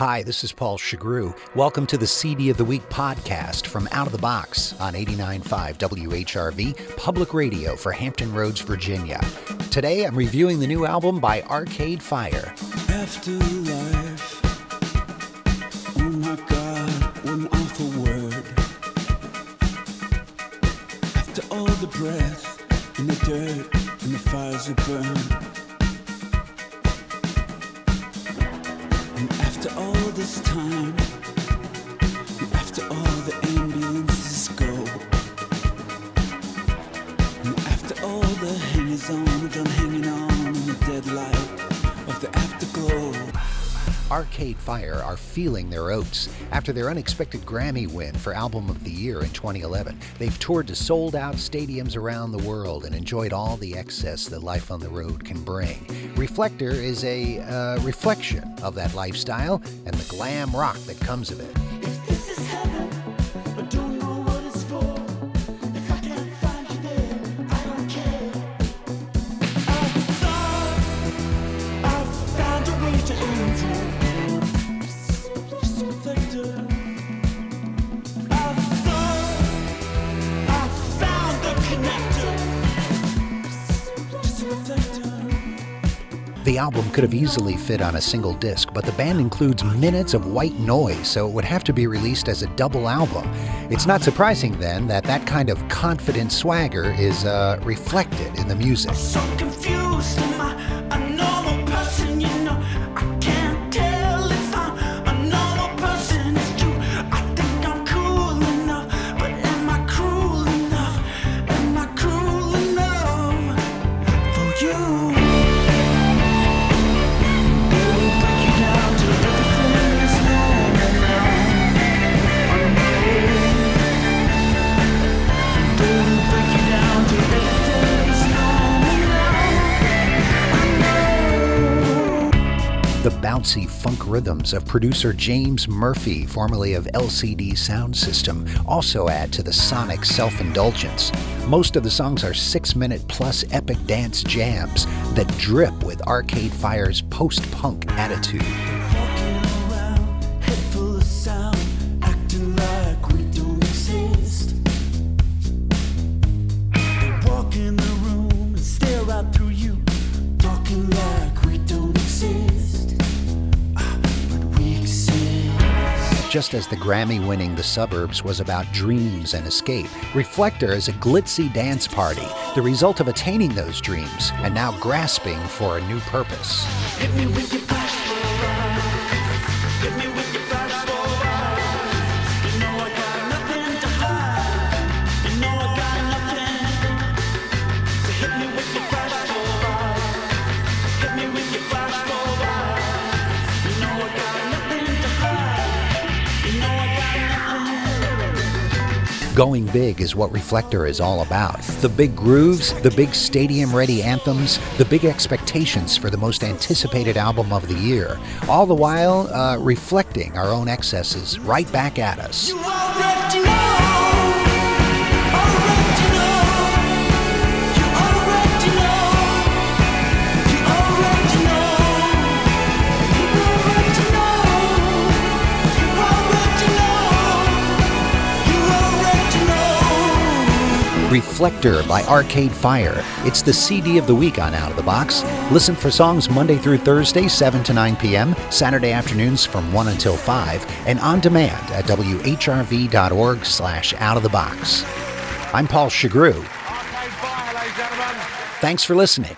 Hi, this is Paul Shugrue. Welcome to the CD of the Week podcast from Out of the Box on 89.5 WHRV, public radio for Hampton Roads, Virginia. Today I'm reviewing the new album by Arcade Fire. Oh my God, an awful word. After all the breath and the dirt and the fires that burn. And after all this time, after all the ambulances go, and after all the hangers on, done hanging on in the dead light of the afterglow. Arcade Fire are feeling their oats. After their unexpected Grammy win for Album of the Year in 2011, they've toured to sold out stadiums around the world and enjoyed all the excess that life on the road can bring. Reflektor is a uh, reflection of that lifestyle and the glam rock that comes of it. The album could have easily fit on a single disc, but the band includes minutes of white noise, so it would have to be released as a double album. It's not surprising then that that kind of confident swagger is uh, reflected in the music. Bouncy funk rhythms of producer James Murphy, formerly of LCD Soundsystem, also add to the sonic self indulgence. Most of the songs are six minute plus epic dance jams that drip with Arcade Fire's post punk attitude. Around, head full Just as the Grammy winning The Suburbs was about dreams and escape, Reflektor is a glitzy dance party, the result of attaining those dreams and now grasping for a new purpose. Going big is what Reflektor is all about. The big grooves, the big stadium ready anthems, the big expectations for the most anticipated album of the year, all the while uh, reflecting our own excesses right back at us. Reflektor by Arcade Fire. It's the CD of the week on Out of the Box. Listen for songs Monday through Thursday, 7 to 9 p.m., Saturday afternoons from 1 until 5, and on demand at whrv.org slash out of the box. I'm Paul Shugrue. Thanks for listening.